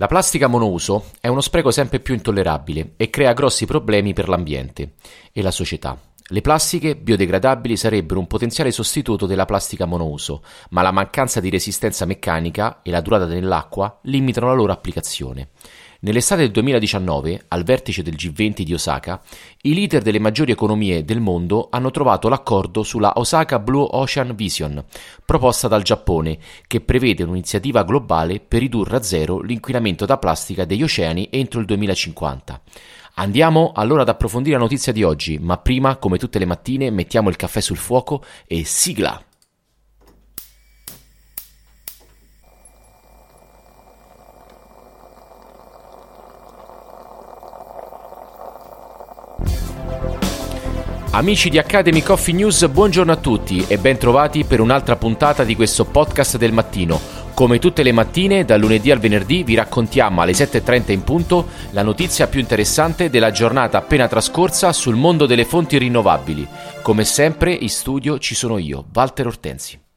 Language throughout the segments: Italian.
La plastica monouso è uno spreco sempre più intollerabile e crea grossi problemi per l'ambiente e la società. Le plastiche biodegradabili sarebbero un potenziale sostituto della plastica monouso, ma la mancanza di resistenza meccanica e la durata nell'acqua limitano la loro applicazione. Nell'estate del 2019, al vertice del G20 di Osaka, i leader delle maggiori economie del mondo hanno trovato l'accordo sulla Osaka Blue Ocean Vision, proposta dal Giappone, che prevede un'iniziativa globale per ridurre a zero l'inquinamento da plastica degli oceani entro il 2050. Andiamo allora ad approfondire la notizia di oggi, ma prima, come tutte le mattine, mettiamo il caffè sul fuoco e sigla! Amici di Academy Coffee News, buongiorno a tutti e bentrovati per un'altra puntata di questo podcast del mattino. Come tutte le mattine, dal lunedì al venerdì, vi raccontiamo alle 7.30 in punto la notizia più interessante della giornata appena trascorsa sul mondo delle fonti rinnovabili. Come sempre, in studio ci sono io, Walter Ortensi.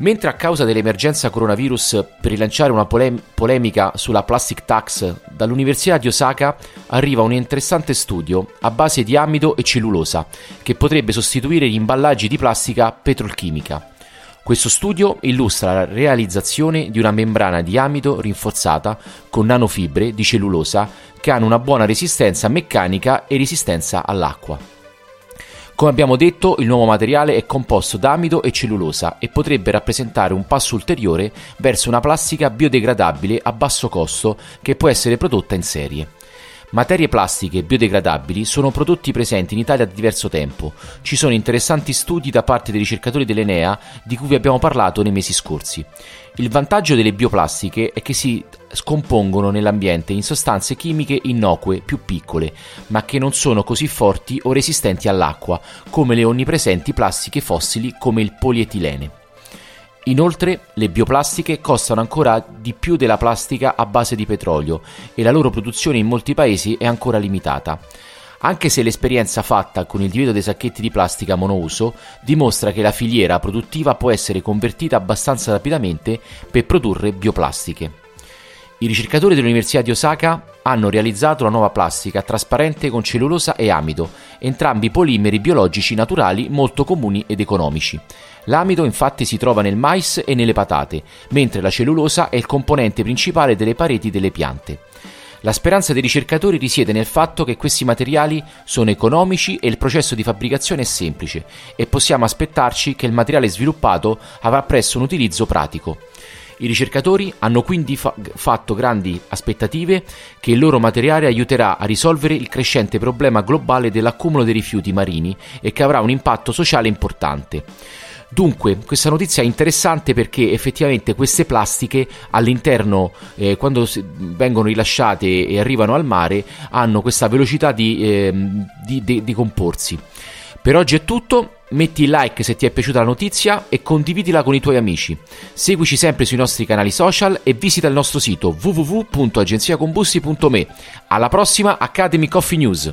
Mentre a causa dell'emergenza coronavirus per rilanciare una polem- polemica sulla plastic tax, dall'Università di Osaka arriva un interessante studio a base di amido e cellulosa che potrebbe sostituire gli imballaggi di plastica petrolchimica. Questo studio illustra la realizzazione di una membrana di amido rinforzata con nanofibre di cellulosa che hanno una buona resistenza meccanica e resistenza all'acqua. Come abbiamo detto, il nuovo materiale è composto da amido e cellulosa e potrebbe rappresentare un passo ulteriore verso una plastica biodegradabile a basso costo che può essere prodotta in serie. Materie plastiche biodegradabili sono prodotti presenti in Italia da diverso tempo. Ci sono interessanti studi da parte dei ricercatori dell'Enea di cui vi abbiamo parlato nei mesi scorsi. Il vantaggio delle bioplastiche è che si scompongono nell'ambiente in sostanze chimiche innocue più piccole, ma che non sono così forti o resistenti all'acqua, come le onnipresenti plastiche fossili come il polietilene. Inoltre, le bioplastiche costano ancora di più della plastica a base di petrolio e la loro produzione in molti paesi è ancora limitata. Anche se l'esperienza fatta con il divieto dei sacchetti di plastica monouso dimostra che la filiera produttiva può essere convertita abbastanza rapidamente per produrre bioplastiche. I ricercatori dell'Università di Osaka hanno realizzato la nuova plastica trasparente con cellulosa e amido, entrambi polimeri biologici naturali molto comuni ed economici. L'amido infatti si trova nel mais e nelle patate, mentre la cellulosa è il componente principale delle pareti delle piante. La speranza dei ricercatori risiede nel fatto che questi materiali sono economici e il processo di fabbricazione è semplice e possiamo aspettarci che il materiale sviluppato avrà presto un utilizzo pratico. I ricercatori hanno quindi fa- fatto grandi aspettative che il loro materiale aiuterà a risolvere il crescente problema globale dell'accumulo dei rifiuti marini e che avrà un impatto sociale importante. Dunque, questa notizia è interessante perché effettivamente queste plastiche all'interno, eh, quando vengono rilasciate e arrivano al mare, hanno questa velocità di, eh, di, di, di comporsi. Per oggi è tutto, metti like se ti è piaciuta la notizia e condividila con i tuoi amici. Seguici sempre sui nostri canali social e visita il nostro sito www.agenziacombussi.me. Alla prossima Academy Coffee News!